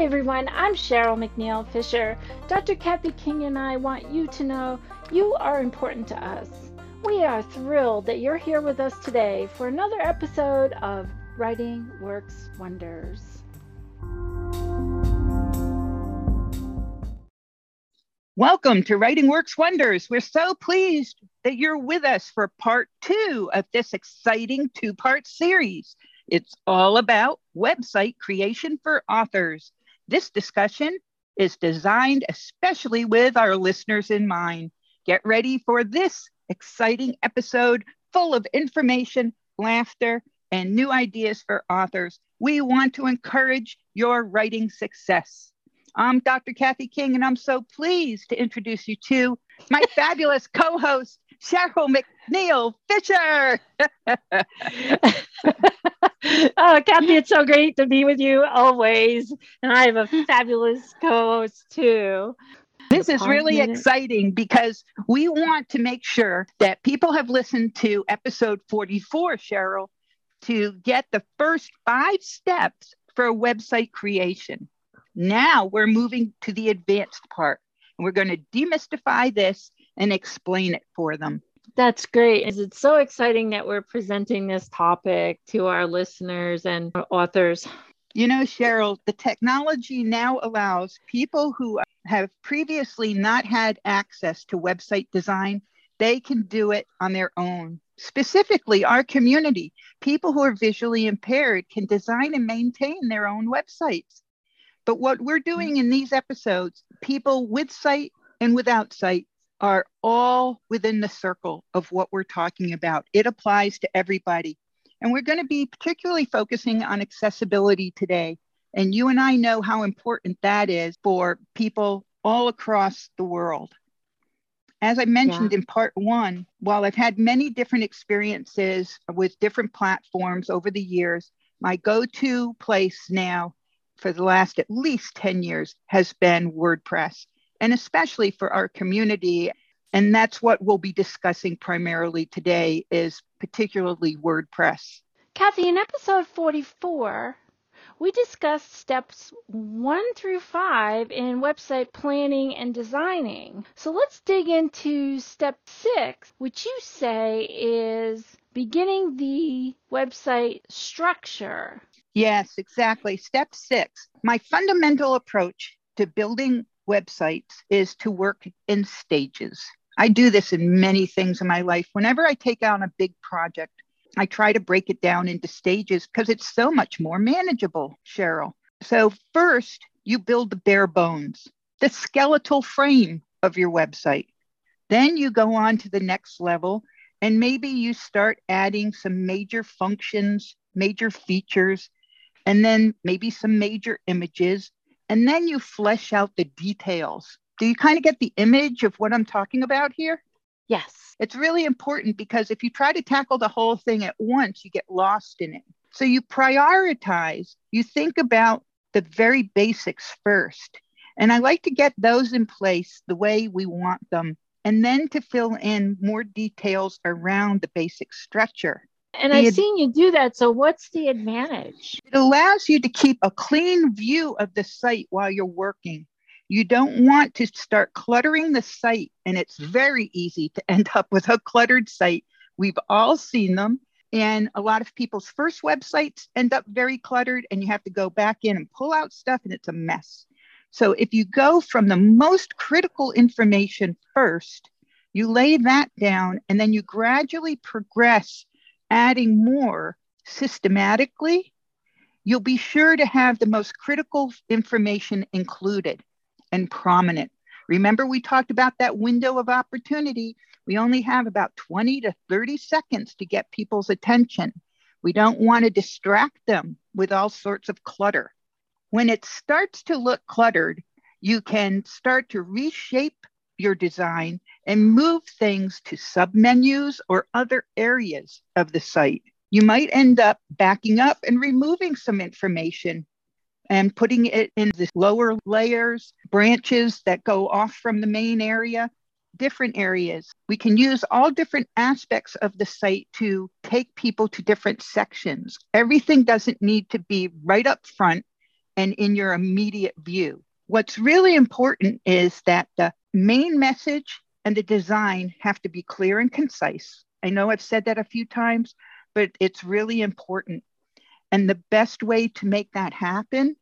Everyone. I'm Cheryl McNeil Fisher. Dr. Kathy King and I want you to know you are important to us. We are thrilled that you're here with us today for another episode of Writing Works Wonders. Welcome to Writing Works Wonders. We're so pleased that you're with us for part two of this exciting two part series. It's all about website creation for authors. This discussion is designed especially with our listeners in mind. Get ready for this exciting episode full of information, laughter, and new ideas for authors. We want to encourage your writing success. I'm Dr. Kathy King, and I'm so pleased to introduce you to my fabulous co host, Cheryl McNeil Fisher. oh, Kathy, it's so great to be with you always. And I have a fabulous co host too. This is really exciting because we want to make sure that people have listened to episode 44, Cheryl, to get the first five steps for website creation. Now we're moving to the advanced part. And we're going to demystify this and explain it for them. That's great. It's so exciting that we're presenting this topic to our listeners and our authors. You know, Cheryl, the technology now allows people who have previously not had access to website design, they can do it on their own. Specifically, our community, people who are visually impaired can design and maintain their own websites. But what we're doing in these episodes, people with sight and without sight are all within the circle of what we're talking about. It applies to everybody. And we're going to be particularly focusing on accessibility today. And you and I know how important that is for people all across the world. As I mentioned yeah. in part one, while I've had many different experiences with different platforms over the years, my go to place now for the last at least 10 years has been WordPress and especially for our community. And that's what we'll be discussing primarily today is particularly WordPress. Kathy, in episode 44, we discussed steps one through five in website planning and designing. So let's dig into step six, which you say is beginning the website structure. Yes, exactly. Step six. My fundamental approach to building websites is to work in stages. I do this in many things in my life. Whenever I take on a big project, I try to break it down into stages because it's so much more manageable, Cheryl. So, first, you build the bare bones, the skeletal frame of your website. Then you go on to the next level, and maybe you start adding some major functions, major features, and then maybe some major images and then you flesh out the details. Do you kind of get the image of what I'm talking about here? Yes. It's really important because if you try to tackle the whole thing at once, you get lost in it. So you prioritize, you think about the very basics first. And I like to get those in place the way we want them, and then to fill in more details around the basic structure. And I've ad- seen you do that. So, what's the advantage? It allows you to keep a clean view of the site while you're working. You don't want to start cluttering the site, and it's very easy to end up with a cluttered site. We've all seen them. And a lot of people's first websites end up very cluttered, and you have to go back in and pull out stuff, and it's a mess. So, if you go from the most critical information first, you lay that down, and then you gradually progress adding more systematically, you'll be sure to have the most critical information included and prominent. Remember, we talked about that window of opportunity. We only have about 20 to 30 seconds to get people's attention. We don't want to distract them with all sorts of clutter. When it starts to look cluttered, you can start to reshape your design and move things to submenus or other areas of the site. You might end up backing up and removing some information and putting it in the lower layers, branches that go off from the main area, different areas. We can use all different aspects of the site to take people to different sections. Everything doesn't need to be right up front and in your immediate view. What's really important is that the main message and the design have to be clear and concise. I know I've said that a few times, but it's really important. And the best way to make that happen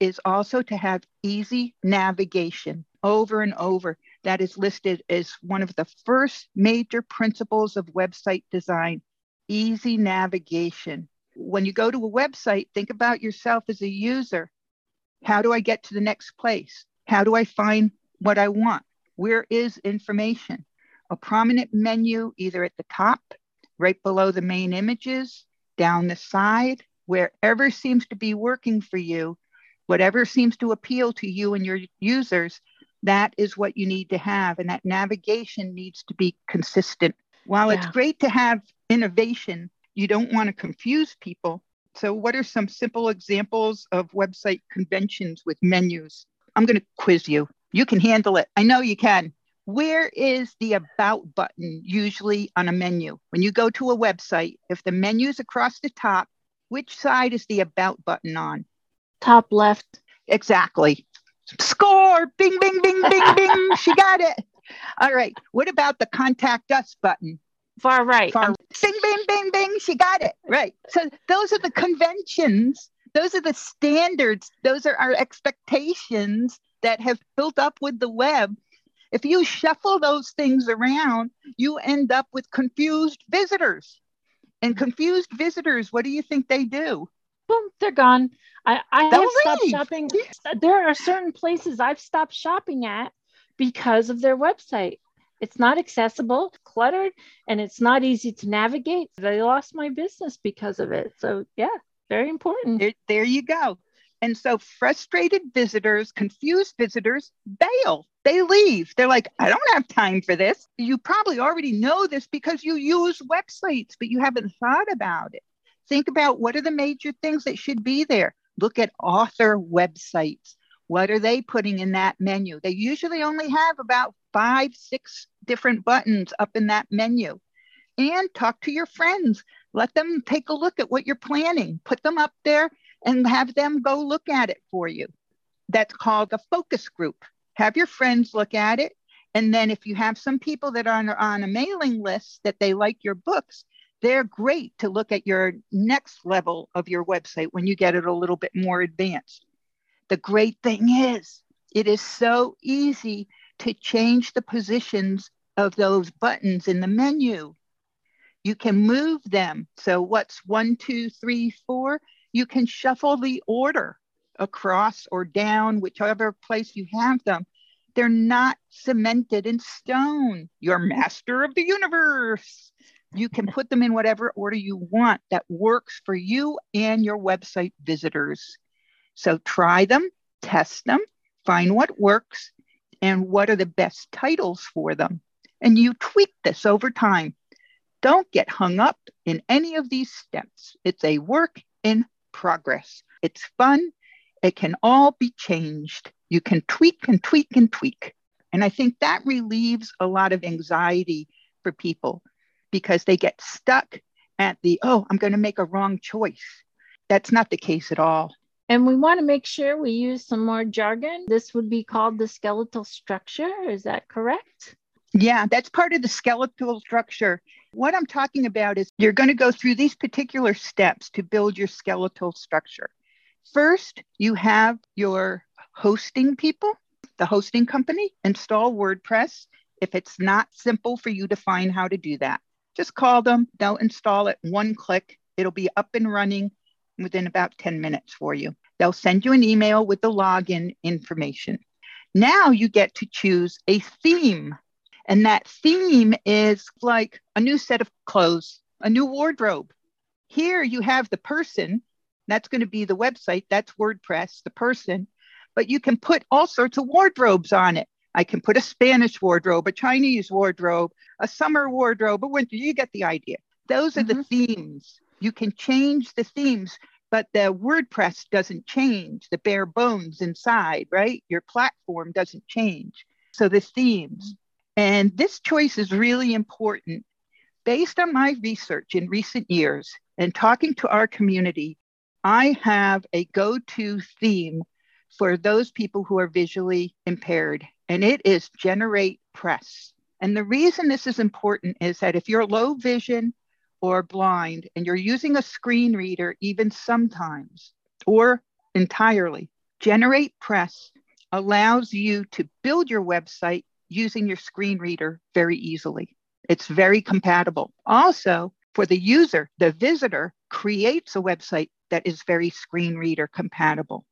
is also to have easy navigation over and over. That is listed as one of the first major principles of website design easy navigation. When you go to a website, think about yourself as a user. How do I get to the next place? How do I find what I want? Where is information? A prominent menu either at the top, right below the main images, down the side, wherever seems to be working for you, whatever seems to appeal to you and your users, that is what you need to have. And that navigation needs to be consistent. While yeah. it's great to have innovation, you don't want to confuse people. So, what are some simple examples of website conventions with menus? I'm going to quiz you. You can handle it. I know you can. Where is the About button usually on a menu? When you go to a website, if the menu is across the top, which side is the About button on? Top left. Exactly. Score! Bing, bing, bing, bing, bing. She got it. All right. What about the Contact Us button? Far right. Far, bing, bing, bing, bing. She got it. Right. So those are the conventions. Those are the standards. Those are our expectations that have built up with the web. If you shuffle those things around, you end up with confused visitors. And confused visitors, what do you think they do? Boom, they're gone. I, I have leave. stopped shopping. There are certain places I've stopped shopping at because of their website. It's not accessible, cluttered, and it's not easy to navigate. I lost my business because of it. So, yeah, very important. There, there you go. And so frustrated visitors, confused visitors bail. They leave. They're like, I don't have time for this. You probably already know this because you use websites, but you haven't thought about it. Think about what are the major things that should be there. Look at author websites. What are they putting in that menu? They usually only have about five, six different buttons up in that menu. And talk to your friends. Let them take a look at what you're planning. Put them up there and have them go look at it for you. That's called a focus group. Have your friends look at it. And then if you have some people that are on, a mailing list that they like your books, they're great to look at your next level of your website when you get it a little bit more advanced. The great thing is, it is so easy to change the positions of those buttons in the menu. You can move them. So, what's one, two, three, four? You can shuffle the order across or down, whichever place you have them. They're not cemented in stone. You're master of the universe. You can put them in whatever order you want that works for you and your website visitors. So try them, test them, find what works, and what are the best titles for them. And you tweak this over time. Don't get hung up in any of these steps. It's a work in progress. It's fun. It can all be changed. You can tweak and tweak and tweak. And I think that relieves a lot of anxiety for people because they get stuck at the, oh, I'm going to make a wrong choice. That's not the case at all. And we want to make sure we use some more jargon. This would be called the skeletal structure. Is that correct? Yeah, that's part of the skeletal structure. What I'm talking about is you're going to go through these particular steps to build your skeletal structure. First, you have your hosting people, the hosting company, install WordPress. If it's not simple for you to find how to do that, just call them. They'll install it one click. It'll be up and running within about 10 minutes for you. They'll send you an email with the login information. Now you get to choose a theme. And that theme is like a new set of clothes, a new wardrobe. Here you have the person, that's going to be the website, that's WordPress, the person, but you can put all sorts of wardrobes on it. I can put a Spanish wardrobe, a Chinese wardrobe, a summer wardrobe, a winter. You get the idea. Those are mm-hmm. the themes. You can change the themes but the WordPress doesn't change, the bare bones inside, right? Your platform doesn't change. So the themes. And this choice is really important. Based on my research in recent years and talking to our community, I have a go to theme for those people who are visually impaired, and it is Generate Press. And the reason this is important is that if you're low vision or blind and you're using a screen reader, even sometimes or entirely, GeneratePress allows you to build your website using your screen reader very easily. It's very compatible. Also, for the user, the visitor creates a website that is very screen reader compatible.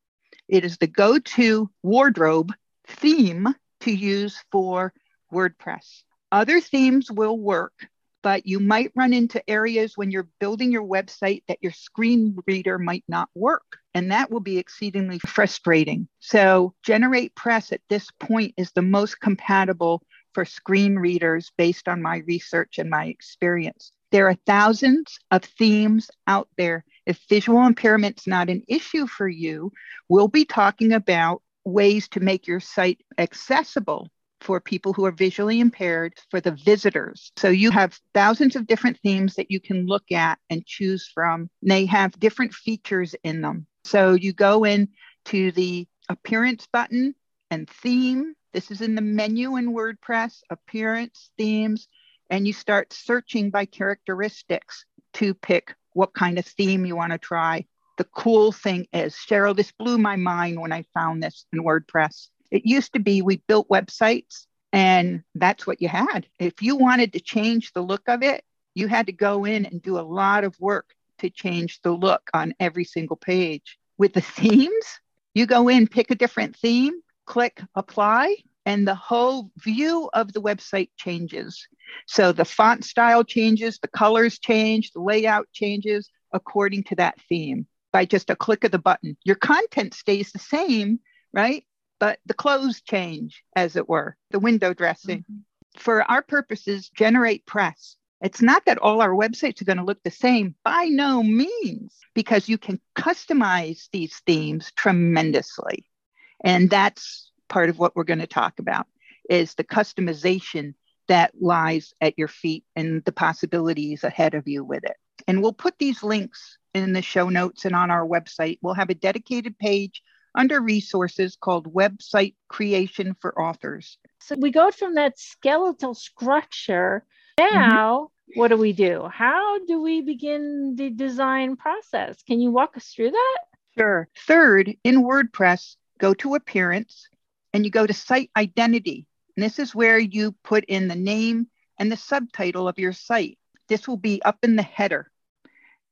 It is the go to wardrobe theme to use for WordPress. Other themes will work, but you might run into areas when you're building your website that your screen reader might not work. And that will be exceedingly frustrating. So, GeneratePress at this point is the most compatible for screen readers based on my research and my experience. There are thousands of themes out there. If visual impairment's not an issue for you, we'll be talking about ways to make your site accessible for people who are visually impaired for the visitors. So you have thousands of different themes that you can look at and choose from. They have different features in them. So you go in to the appearance button and theme. This is in the menu in WordPress, appearance, themes, and you start searching by characteristics to pick what kind of theme you want to try. The cool thing is, Cheryl, this blew my mind when I found this in WordPress. It used to be we built websites and that's what you had. If you wanted to change the look of it, you had to go in and do a lot of work to change the look on every single page. With the themes, you go in, pick a different theme, click apply, and the whole view of the website changes. So the font style changes, the colors change, the layout changes according to that theme by just a click of the button. Your content stays the same, right? But the clothes change, as it were, the window dressing. Mm-hmm. For our purposes, GeneratePress. It's not that all our websites are going to look the same, by no means, because you can customize these themes tremendously. And that's part of what we're going to talk about is the customization that lies at your feet and the possibilities ahead of you with it. And we'll put these links in the show notes and on our website. We'll have a dedicated page under resources called Website Creation for Authors. So we go from that skeletal structure. Now, mm-hmm. what do we do? How do we begin the design process? Can you walk us through that? Sure. Third, in WordPress, go to Appearance and you go to Site Identity. And this is where you put in the name and the subtitle of your site. This will be up in the header.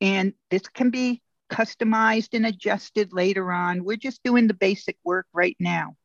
And this can be customized and adjusted later on. We're just doing the basic work right now.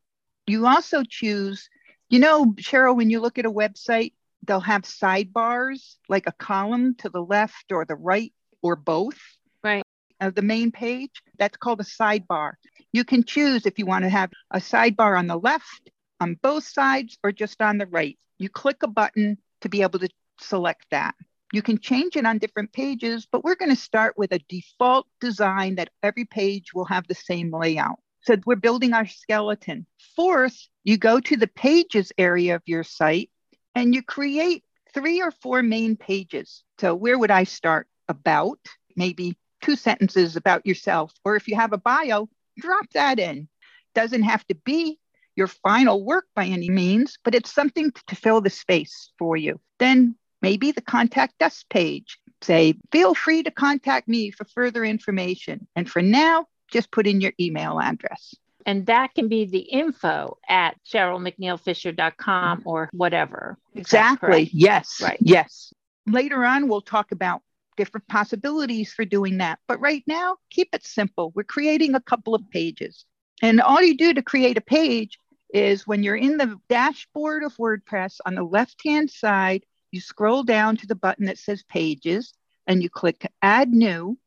You also choose, you know, Cheryl, when you look at a website, they'll have sidebars like a column to the left or the right or both right of the main page that's called a sidebar you can choose if you want to have a sidebar on the left on both sides or just on the right. You click a button to be able to select that. You can change it on different pages, but we're going to start with a default design that every page will have the same layout. So we're building our skeleton. Fourth, you go to the pages area of your site and you create three or four main pages. So where would I start? About, maybe two sentences about yourself. Or if you have a bio, drop that in. Doesn't have to be your final work by any means, but it's something to fill the space for you. Then maybe the contact us page. Say, feel free to contact me for further information. And for now, just put in your email address. And that can be the info at CherylMcNeilFisher.com mm-hmm. or whatever. Exactly. Yes. Right. Yes. Later on, we'll talk about different possibilities for doing that. But right now, keep it simple. We're creating a couple of pages. And all you do to create a page is when you're in the dashboard of WordPress on the left hand side, you scroll down to the button that says Pages and you click Add New,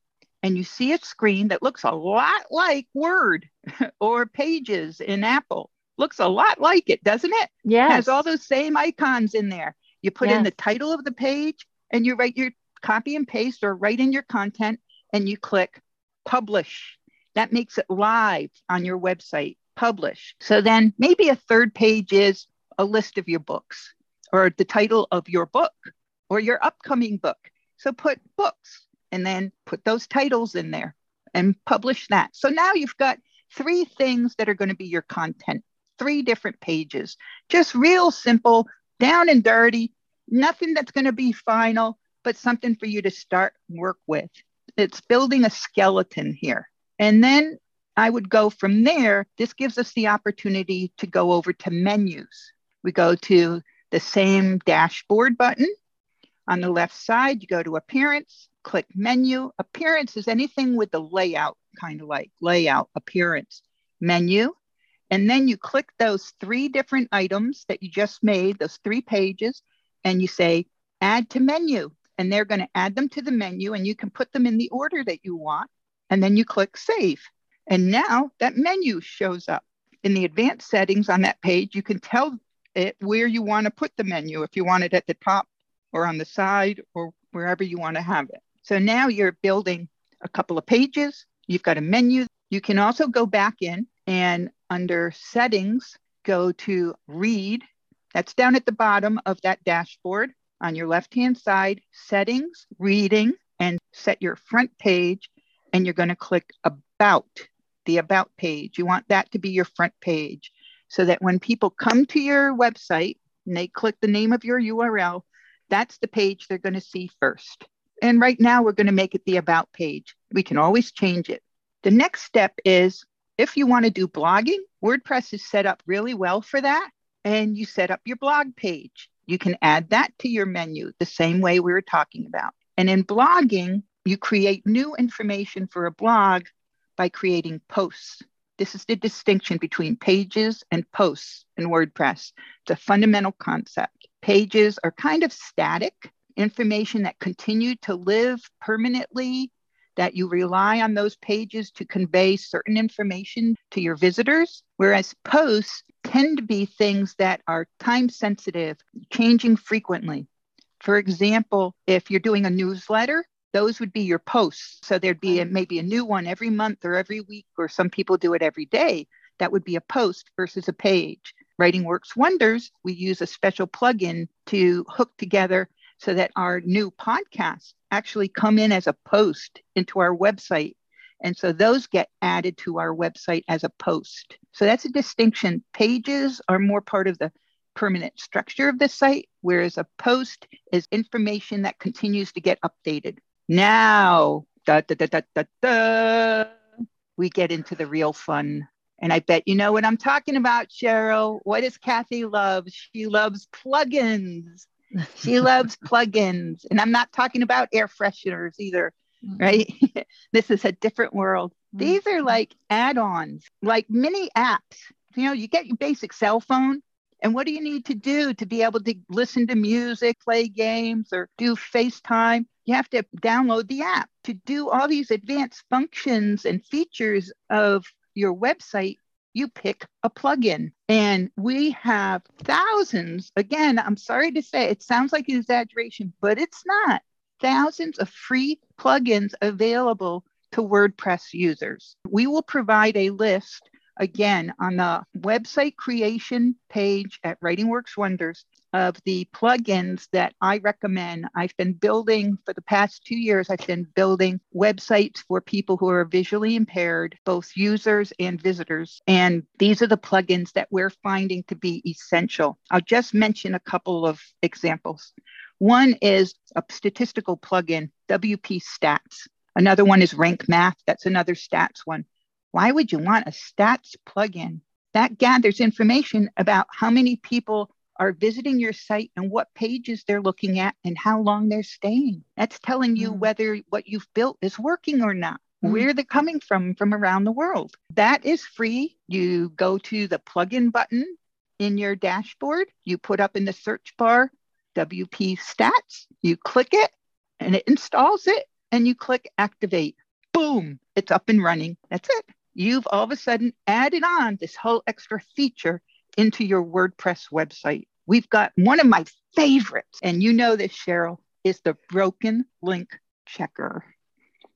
and you see a screen that looks a lot like Word or Pages in Apple. Looks a lot like it, doesn't it? Yeah. Has all those same icons in there. You put yes. in the title of the page and you write your copy and paste or write in your content and you click publish. That makes it live on your website publish. So then maybe a third page is a list of your books or the title of your book or your upcoming book. So put books and then put those titles in there. and publish that. So now you've got three things that are going to be your content, three different pages, just real simple, down and dirty, nothing that's going to be final, but something for you to start work with. It's building a skeleton here. And then I would go from there. This gives us the opportunity to go over to menus. We go to the same dashboard button. On the left side, you go to appearance, click menu. Appearance is anything with the layout, kind of like layout, appearance, menu. And then you click those three different items that you just made, those three pages, and you say add to menu. And they're going to add them to the menu, and you can put them in the order that you want. And then you click save. And now that menu shows up. In the advanced settings on that page, you can tell it where you want to put the menu, if you want it at the top or on the side or wherever you want to have it. So now you're building a couple of pages. You've got a menu. You can also go back in and under settings, go to read. That's down at the bottom of that dashboard on your left hand side, settings, reading, and set your front page. And you're going to click about, the about page. You want that to be your front page so that when people come to your website and they click the name of your URL, that's the page they're going to see first. And right now, we're going to make it the About page. We can always change it. The next step is if you want to do blogging, WordPress is set up really well for that. And you set up your blog page. You can add that to your menu the same way we were talking about. And in blogging, you create new information for a blog by creating posts. This is the distinction between pages and posts in WordPress. It's a fundamental concept. Pages are kind of static information that continue to live permanently, that you rely on those pages to convey certain information to your visitors, whereas posts tend to be things that are time sensitive, changing frequently. For example, if you're doing a newsletter, those would be your posts. So there'd be a, maybe a new one every month or every week, or some people do it every day. That would be a post versus a page. Writing Works Wonders, we use a special plugin to hook together so that our new podcasts actually come in as a post into our website. And so those get added to our website as a post. So that's a distinction. Pages are more part of the permanent structure of the site, whereas a post is information that continues to get updated. Now, da, da, da, da, da, da, we get into the real fun. And I bet you know what I'm talking about, Cheryl. What does Kathy love? She loves plugins she loves plugins. And I'm not talking about air fresheners either, mm-hmm. right? this is a different world. Mm-hmm. These are like add ons, like mini apps. You know, you get your basic cell phone. And what do you need to do to be able to listen to music, play games, or do FaceTime? You have to download the app to do all these advanced functions and features of your website you pick a plugin. And we have thousands, again, I'm sorry to say it sounds like an exaggeration, but it's not. Thousands of free plugins available to WordPress users. We will provide a list again on the website creation page at Writing Works Wonders of the plugins that I recommend. I've been building for the past two years, I've been building websites for people who are visually impaired, both users and visitors. And these are the plugins that we're finding to be essential. I'll just mention a couple of examples. One is a statistical plugin, WP Stats. Another one is Rank Math. That's another stats one. Why would you want a stats plugin? That gathers information about how many people are visiting your site and what pages they're looking at and how long they're staying. That's telling you mm. whether what you've built is working or not. Mm. Where they're coming from from around the world. That is free. You go to the plugin button in your dashboard, you put up in the search bar WP stats, you click it and it installs it and you click activate. Boom, it's up and running. That's it. You've all of a sudden added on this whole extra feature into your WordPress website. We've got one of my favorites, and you know this, Cheryl, is the broken link checker.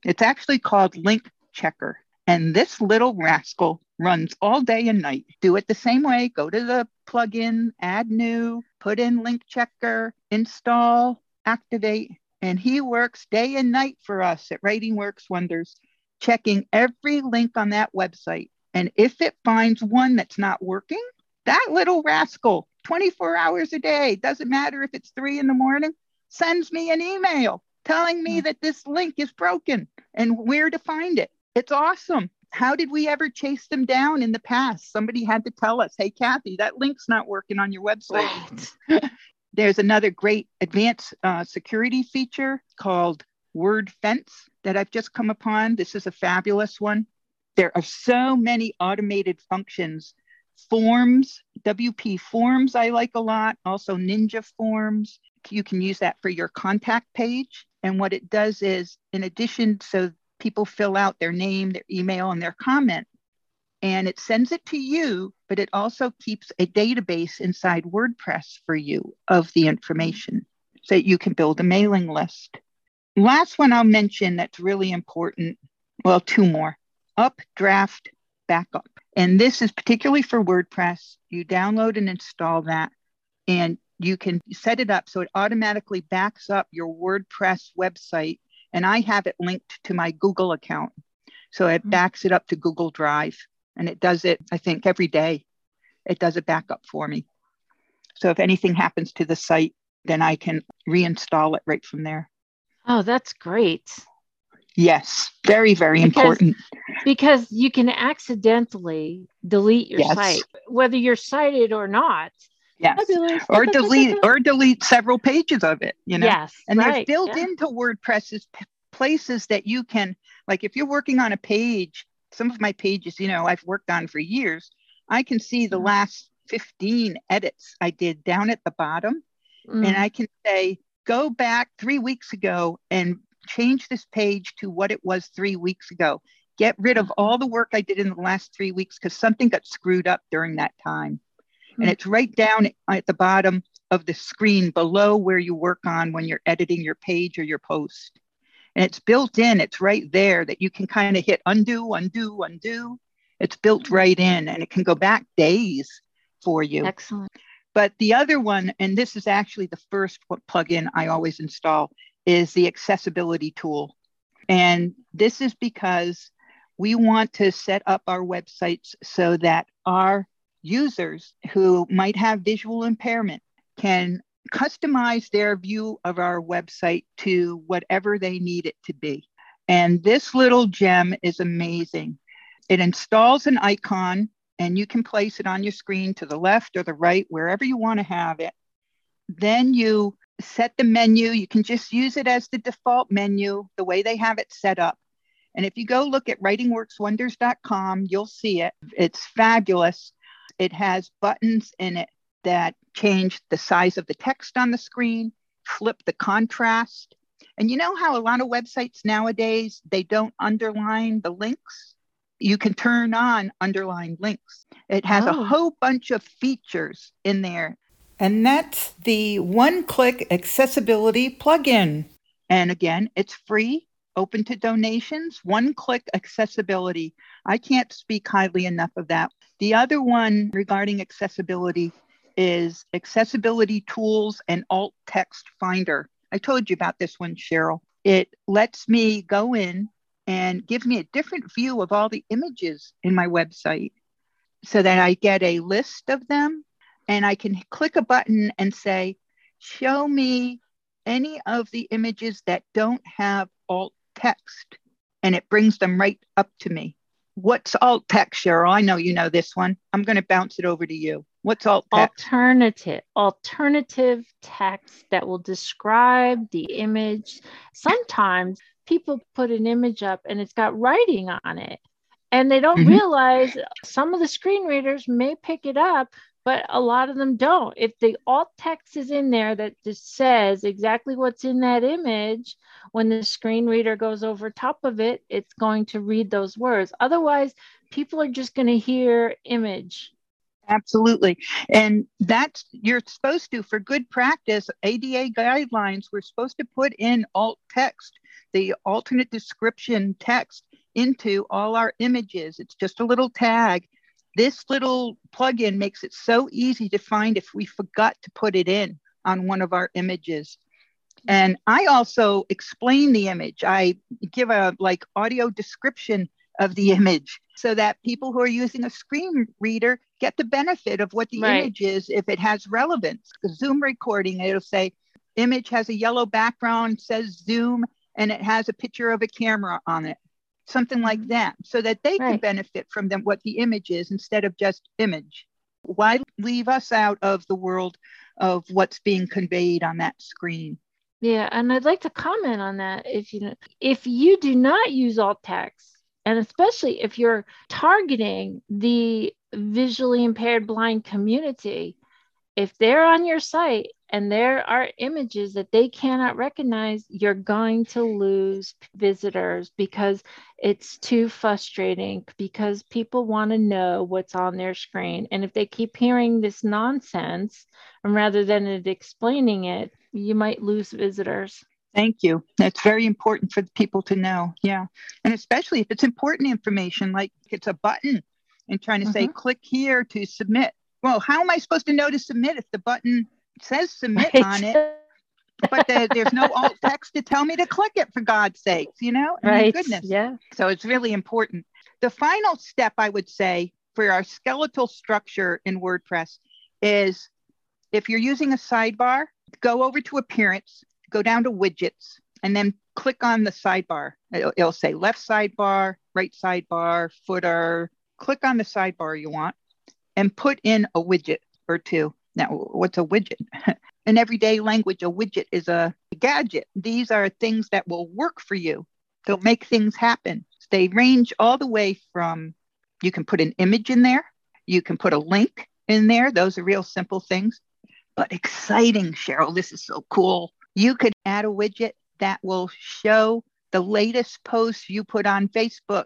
It's actually called Link Checker. And this little rascal runs all day and night. Do it the same way. Go to the plugin, add new, put in link checker, install, activate, and he works day and night for us at Writing Works Wonders checking every link on that website. And if it finds one that's not working, that little rascal, 24 hours a day, doesn't matter if it's three in the morning, sends me an email telling me that this link is broken and where to find it. It's awesome. How did we ever chase them down in the past? Somebody had to tell us, hey, Kathy, that link's not working on your website. Right. There's another great advanced uh, security feature called Word Fence that I've just come upon. This is a fabulous one. There are so many automated functions. Forms, WP Forms, I like a lot. Also, Ninja Forms. You can use that for your contact page. And what it does is, in addition, so people fill out their name, their email, and their comment, and it sends it to you, but it also keeps a database inside WordPress for you of the information so that you can build a mailing list. Last one I'll mention that's really important well, two more Updraft Backup. And this is particularly for WordPress. You download and install that, and you can set it up so it automatically backs up your WordPress website. And I have it linked to my Google account. So it mm-hmm. backs it up to Google Drive and it does it, I think, every day. It does a backup for me. So if anything happens to the site, then I can reinstall it right from there. Oh, that's great. Yes, very, very because, important. Because you can accidentally delete your yes. site, whether you're sighted or not. Yes. Or delete or delete several pages of it, you know. Yes. And right. there's built yeah. into WordPress's p- places that you can, like if you're working on a page some of my pages, you know, I've worked on for years, I can see the mm. last 15 edits I did down at the bottom. Mm. And I can say, go back three weeks ago and change this page to what it was three weeks ago. Get rid of mm-hmm. all the work I did in the last three weeks because something got screwed up during that time. Mm. And it's right down at the bottom of the screen below where you work on when you're editing your page or your post and it's built in it's right there that you can kind of hit undo undo undo it's built mm-hmm. right in and it can go back days for you excellent but the other one and this is actually the first plugin i always install is the accessibility tool and this is because we want to set up our websites so that our users who might have visual impairment can customize their view of our website to whatever they need it to be. And this little gem is amazing. It installs an icon and you can place it on your screen to the left or the right, wherever you want to have it. Then you set the menu. You can just use it as the default menu, the way they have it set up. And if you go look at writingworkswonders.com, you'll see it. It's fabulous. It has buttons in it that change the size of the text on the screen, flip the contrast. And you know how a lot of websites nowadays they don't underline the links? You can turn on underlined links. It has oh. a whole bunch of features in there. And that's the one click accessibility plugin. And again, it's free, open to donations, one click accessibility. I can't speak highly enough of that. The other one regarding accessibility is accessibility tools and alt text finder. I told you about this one, Cheryl. It lets me go in and give me a different view of all the images in my website so that I get a list of them and I can click a button and say, show me any of the images that don't have alt text. And it brings them right up to me. What's alt text, Cheryl? I know you know this one. I'm going to bounce it over to you. What's alt text? Alternative, alternative text that will describe the image. Sometimes people put an image up and it's got writing on it, and they don't mm-hmm. realize some of the screen readers may pick it up, but a lot of them don't. If the alt text is in there that just says exactly what's in that image, when the screen reader goes over top of it, it's going to read those words. Otherwise, people are just going to hear image Absolutely. And that's, you're supposed to, for good practice, ADA guidelines, we're supposed to put in alt text, the alternate description text into all our images. It's just a little tag. This little plugin makes it so easy to find if we forgot to put it in on one of our images. And I also explain the image. I give a like audio description of the image so that people who are using a screen reader get the benefit of what the right. image is if it has relevance. The Zoom recording, it'll say image has a yellow background, says Zoom, and it has a picture of a camera on it. Something like mm-hmm. that, so that they right. can benefit from them what the image is instead of just image. Why leave us out of the world of what's being conveyed on that screen? Yeah, and I'd like to comment on that. If you if you do not use alt text, and especially if you're targeting the visually impaired blind community, if they're on your site and there are images that they cannot recognize, you're going to lose visitors because it's too frustrating because people want to know what's on their screen. And if they keep hearing this nonsense, and rather than it explaining it, you might lose visitors. Thank you. That's very important for people to know. Yeah. And especially if it's important information, like it's a button and trying to mm-hmm. say, click here to submit. Well, how am I supposed to know to submit if the button says submit right. on it, but the, there's no alt text to tell me to click it for God's sakes, you know? I right. Goodness. Yeah. So it's really important. The final step I would say for our skeletal structure in WordPress is if you're using a sidebar, go over to appearance go down to widgets and then click on the sidebar. It'll, it'll, say left sidebar, right sidebar, footer. Click on the sidebar you want and put in a widget or two. Now, what's a widget? in everyday language, a widget is a gadget. These are things that will work for you. They'll make things happen. They range all the way from you can put an image in there, you can put a link in there. Those are real simple things. But exciting, Cheryl. This is so cool. You could add a widget that will show the latest posts you put on Facebook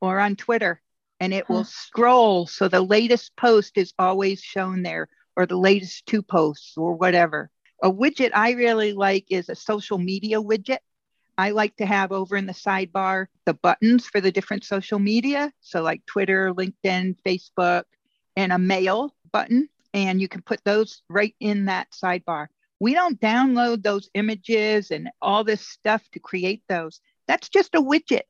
or on Twitter, and it huh. will scroll. So the latest post is always shown there, or the latest two posts, or whatever. A widget I really like is a social media widget. I like to have over in the sidebar the buttons for the different social media. So, like Twitter, LinkedIn, Facebook, and a mail button. And you can put those right in that sidebar. We don't download those images and all this stuff to create those. That's just a widget.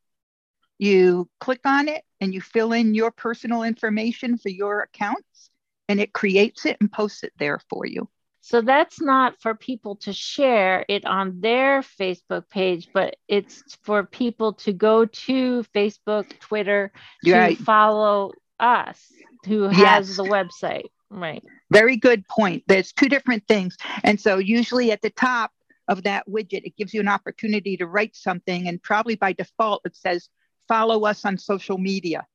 You click on it and you fill in your personal information for your accounts, and it creates it and posts it there for you. So that's not for people to share it on their Facebook page, but it's for people to go to Facebook, Twitter, to right. follow us who has yes. the website. Right. Very good point. There's two different things. And so, usually at the top of that widget, it gives you an opportunity to write something. And probably by default, it says, follow us on social media.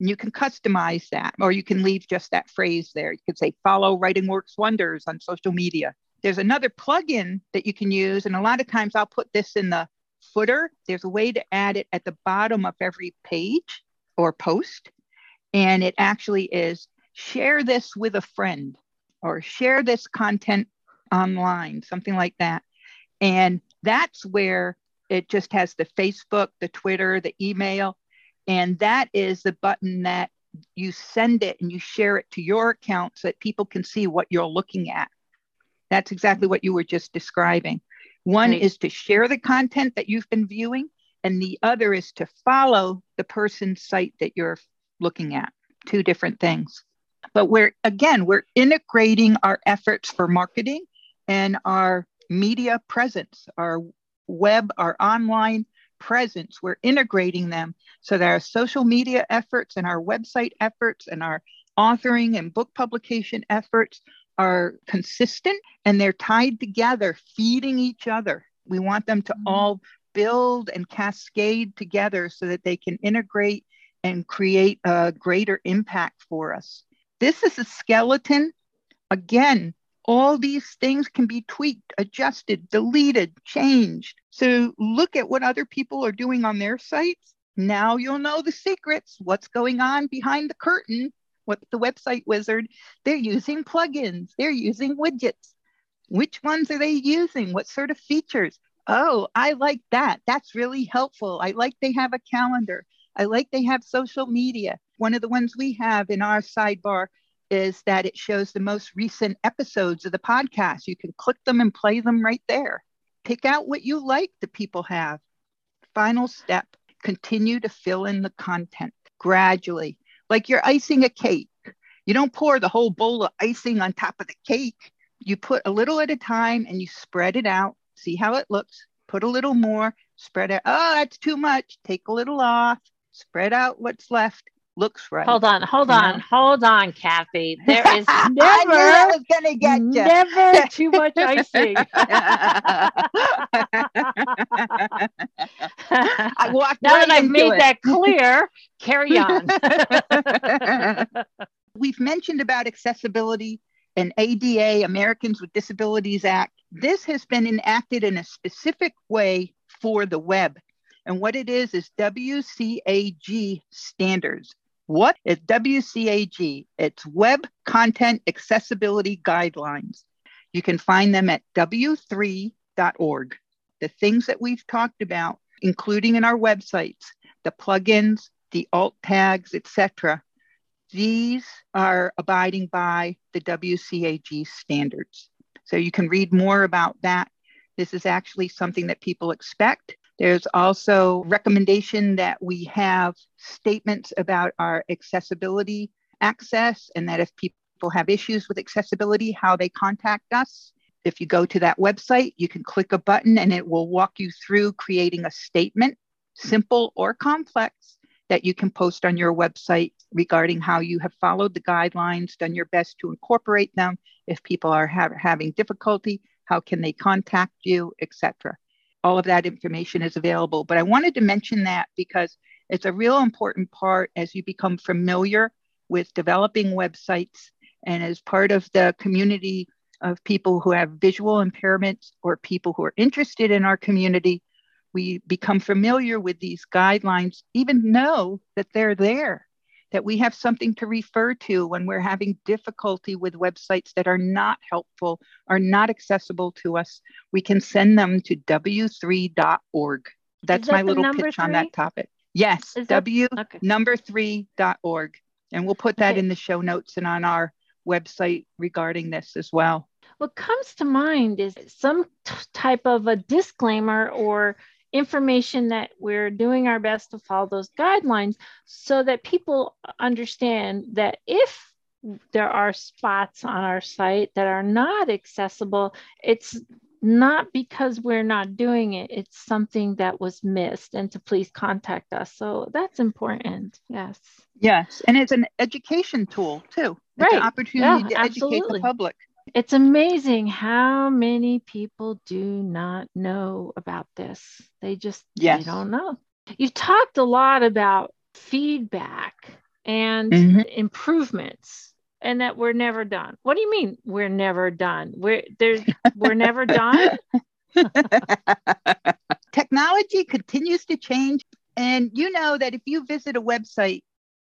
And you can customize that, or you can leave just that phrase there. You could say, follow Writing Works Wonders on social media. There's another plugin that you can use. And a lot of times I'll put this in the footer. There's a way to add it at the bottom of every page or post. And it actually is share this with a friend or share this content online, something like that. And that's where it just has the Facebook, the Twitter, the email. And that is the button that you send it and you share it to your account so that people can see what you're looking at. That's exactly what you were just describing. One right. is to share the content that you've been viewing, and the other is to follow the person's site that you're looking at. Two different things. But we're, again, we're integrating our efforts for marketing and our media presence, our web, our online presence. We're integrating them so that our social media efforts and our website efforts and our authoring and book publication efforts are consistent and they're tied together, feeding each other. We want them to mm-hmm. all build and cascade together so that they can integrate and create a greater impact for us. This is a skeleton. Again, all these things can be tweaked, adjusted, deleted, changed. So look at what other people are doing on their sites. Now you'll know the secrets, what's going on behind the curtain, what the website wizard, they're using plugins, they're using widgets. Which ones are they using? What sort of features? Oh, I like that. That's really helpful. I like they have a calendar. I like they have social media. One of the ones we have in our sidebar is that it shows the most recent episodes of the podcast. You can click them and play them right there. Pick out what you like the people have. Final step continue to fill in the content gradually, like you're icing a cake. You don't pour the whole bowl of icing on top of the cake. You put a little at a time and you spread it out, see how it looks, put a little more, spread it. Oh, that's too much. Take a little off, spread out what's left. Looks right. Hold on, hold on, hold on, Kathy. There is I knew never, I was gonna get you. never too much icing. I walked now right that I've made it. that clear, carry on. We've mentioned about accessibility and ADA, Americans with Disabilities Act. This has been enacted in a specific way for the web. And what it is is WCAG standards. What is WCAG? It's Web Content Accessibility Guidelines. You can find them at w3.org. The things that we've talked about, including in our websites, the plugins, the alt tags, etc. These are abiding by the WCAG standards. So you can read more about that. This is actually something that people expect. There's also recommendation that we have statements about our accessibility access and that if people have issues with accessibility, how they contact us. If you go to that website, you can click a button and it will walk you through creating a statement, simple or complex, that you can post on your website regarding how you have followed the guidelines, done your best to incorporate them. If people are ha- having difficulty, how can they contact you, etc. All of that information is available. But I wanted to mention that because it's a real important part as you become familiar with developing websites and as part of the community of people who have visual impairments or people who are interested in our community we become familiar with these guidelines, even know that they're there, that we have something to refer to when we're having difficulty with websites that are not helpful, are not accessible to us. We can send them to w3.org. That's that my little pitch on that topic. Yes, that- w Okay. number three.org. And we'll put that Okay. in the show notes and on our website regarding this as well. What comes to mind is some t- type of a disclaimer or information that we're doing our best to follow those guidelines so that people understand that if there are spots on our site that are not accessible, it's not because we're not doing it, it's something that was missed, and to please contact us. So that's important. Yes. Yes, and it's an education tool too. It's Right. an opportunity Yeah, to educate absolutely. the public. It's amazing how many people do not know about this. They just Yes. they don't know. You talked a lot about feedback and Mhm. improvements and that we're never done. What do you mean we're never done? We're there's we're never done? Technology continues to change. And you know that if you visit a website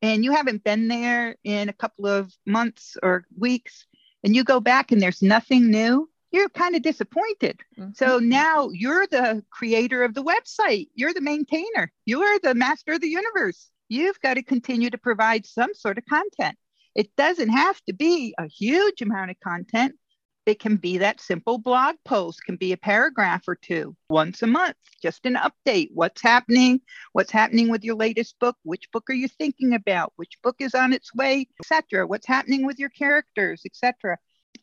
and you haven't been there in a couple of months or weeks, and you go back and there's nothing new, you're kind of disappointed. Mm-hmm. So now you're the creator of the website, you're the maintainer, you're the master of the universe. You've got to continue to provide some sort of content. It doesn't have to be a huge amount of content. It can be that simple blog post, can be a paragraph or two once a month, just an update. What's happening? What's happening with your latest book? Which book are you thinking about? Which book is on its way, etc. What's happening with your characters, etc.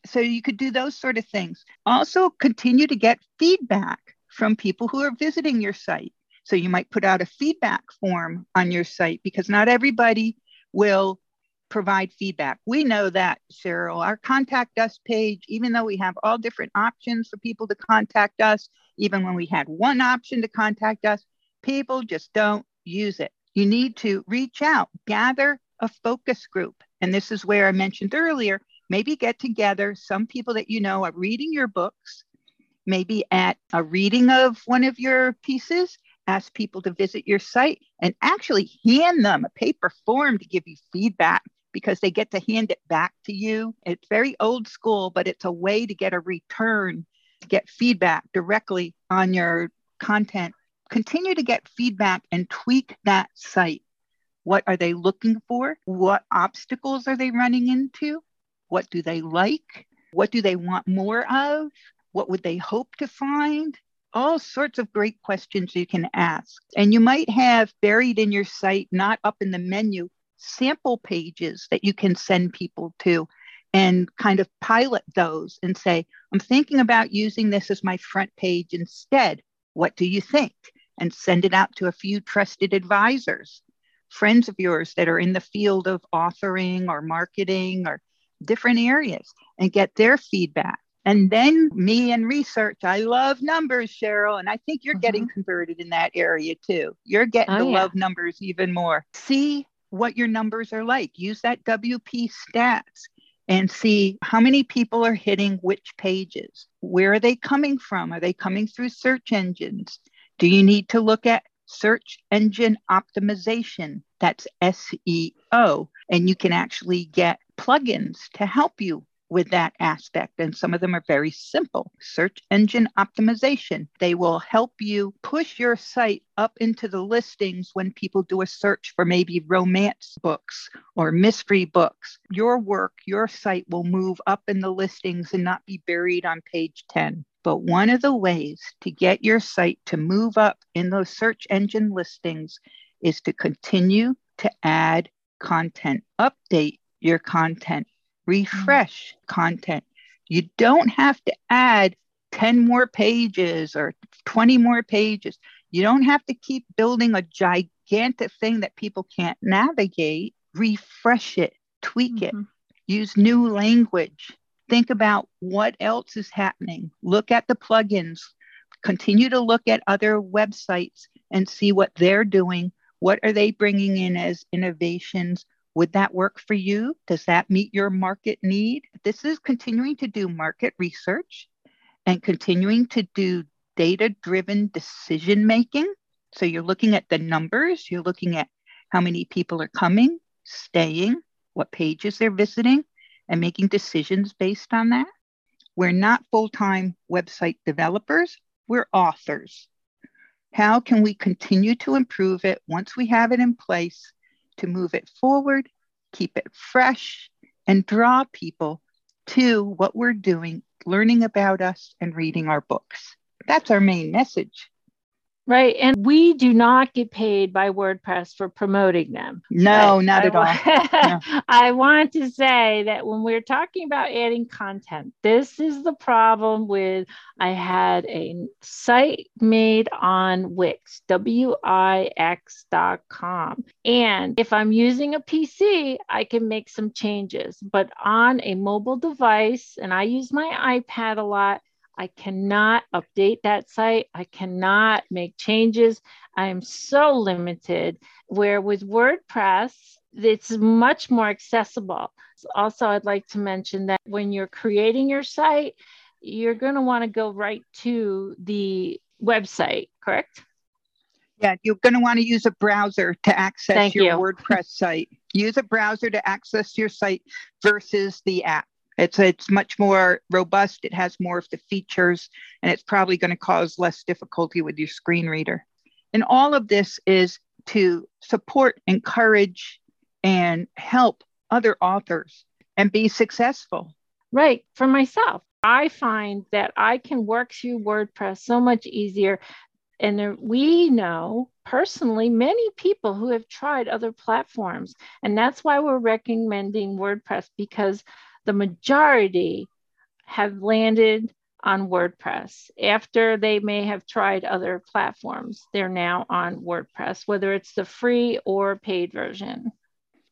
So you could do those sort of things. Also, continue to get feedback from people who are visiting your site. So you might put out a feedback form on your site because not everybody will provide feedback. We know that, Cheryl. Our contact us page, even though we have all different options for people to contact us, even when we had one option to contact us, people just don't use it. You need to reach out, gather a focus group. And this is where I mentioned earlier maybe get together some people that you know are reading your books, maybe at a reading of one of your pieces. Ask people to visit your site and actually hand them a paper form to give you feedback because they get to hand it back to you. It's very old school, but it's a way to get a return, get feedback directly on your content. Continue to get feedback and tweak that site. What are they looking for? What obstacles are they running into? What do they like? What do they want more of? What would they hope to find? all sorts of great questions you can ask. And you might have buried in your site, not up in the menu, sample pages that you can send people to and kind of pilot those and say, I'm thinking about using this as my front page instead. What do you think? And send it out to a few trusted advisors, friends of yours that are in the field of authoring or marketing or different areas and get their feedback. And then me and research. I love numbers, Cheryl. And I think you're mm-hmm. getting converted in that area too. You're getting oh, to yeah. love numbers even more. See what your numbers are like. Use that WP stats and see how many people are hitting which pages. Where are they coming from? Are they coming through search engines? Do you need to look at search engine optimization? That's SEO. And you can actually get plugins to help you with that aspect. And some of them are very simple. Search engine optimization. They will help you push your site up into the listings when people do a search for maybe romance books or mystery books. Your work, your site will move up in the listings and not be buried on page 10. But one of the ways to get your site to move up in those search engine listings is to continue to add content, update your content refresh content. You don't have to add 10 more pages or 20 more pages. You don't have to keep building a gigantic thing that people can't navigate. Refresh it, tweak mm-hmm. it, use new language. Think about what else is happening. Look at the plugins. Continue to look at other websites and see what they're doing. What are they bringing in as innovations? Would that work for you? Does that meet your market need? This is continuing to do market research and continuing to do data driven decision making. So you're looking at the numbers, you're looking at how many people are coming, staying, what pages they're visiting, and making decisions based on that. We're not full time website developers, we're authors. How can we continue to improve it once we have it in place to move it forward, keep it fresh, and draw people to what we're doing, learning about us, and reading our books. That's our main message. Right. And we do not get paid by WordPress for promoting them. No, not I, at all. no. I want to say that when we're talking about adding content, this is the problem with I had a site made on Wix, W-I-X.com. And if I'm using a PC, I can make some changes. But on a mobile device, and I use my iPad a lot, I cannot update that site. I cannot make changes. I am so limited. Where with WordPress, it's much more accessible. Also, I'd like to mention that when you're creating your site, you're going to want to go right to the website, correct? Yeah, you're going to want to use a browser to access Thank your you. WordPress site. Use a browser to access your site versus the app. It's it's much more robust. It has more of the features, and it's probably going to cause less difficulty with your screen reader. And all of this is to support, encourage, and help other authors and be successful. Right. For myself, I find that I can work through WordPress so much easier. And we know personally many people who have tried other platforms. And that's why we're recommending WordPress because the majority have landed on WordPress after they may have tried other platforms. They're now on WordPress, whether it's the free or paid version.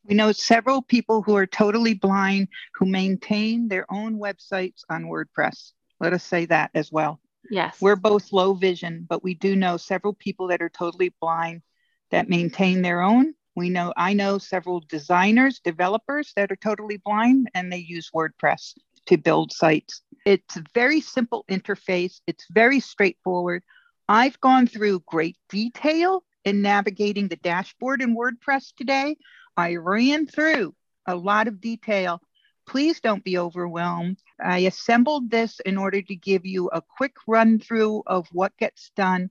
We know several people who are totally blind who maintain their own websites on WordPress. Let us say that as well. Yes. We're both low vision, but we do know several people that are totally blind that maintain their own we know I know several designers, developers that are totally blind and they use WordPress to build sites. It's a very simple interface. It's very straightforward. I've gone through great detail in navigating the dashboard in WordPress today. I ran through a lot of detail. Please don't be overwhelmed. I assembled this in order to give you a quick run through of what gets done.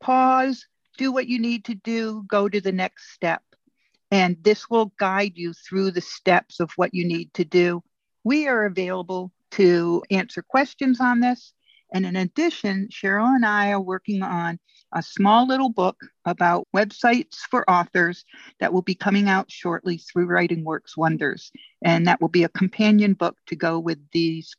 Pause, do what you need to do, go to the next step and this will guide you through the steps of what you need to do. We are available to answer questions on this And in addition, Cheryl and I are working on a small little book about websites for authors that will be coming out shortly through Writing Works Wonders. And that will be a companion book to go with these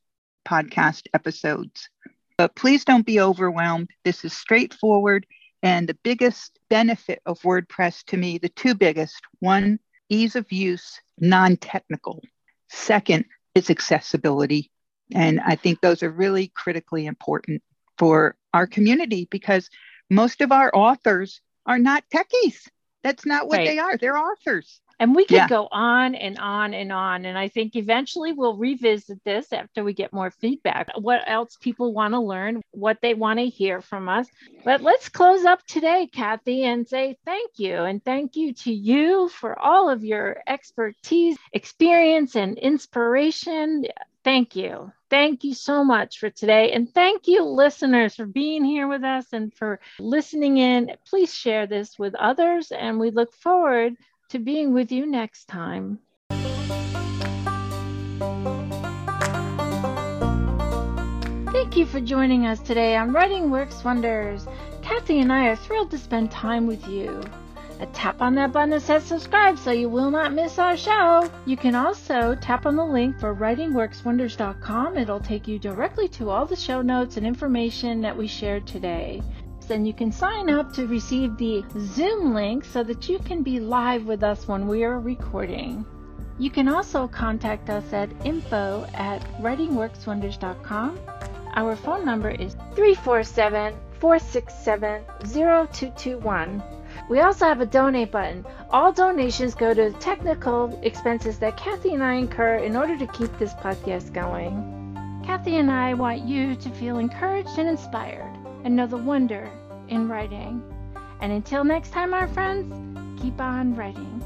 podcast episodes. But please don't be overwhelmed. This is straightforward. And the biggest benefit of WordPress to me, the two biggest one, ease of use, non technical. Second, is accessibility. And I think those are really critically important for our community because most of our authors are not techies. That's not what right. they are. They're authors. And we could yeah. go on and on and on. And I think eventually we'll revisit this after we get more feedback. What else people want to learn, what they want to hear from us. But let's close up today, Kathy, and say thank you. And thank you to you for all of your expertise, experience, and inspiration. Thank you. Thank you so much for today. And thank you, listeners, for being here with us and for listening in. Please share this with others. And we look forward to being with you next time. Thank you for joining us today on Writing Works Wonders. Kathy and I are thrilled to spend time with you. A tap on that button that says subscribe so you will not miss our show. You can also tap on the link for writingworkswonders.com. It'll take you directly to all the show notes and information that we shared today. Then you can sign up to receive the Zoom link so that you can be live with us when we are recording. You can also contact us at info at writingworkswonders.com. Our phone number is 347 467 0221. We also have a donate button. All donations go to technical expenses that Kathy and I incur in order to keep this podcast going. Kathy and I want you to feel encouraged and inspired and know the wonder in writing. And until next time, our friends, keep on writing.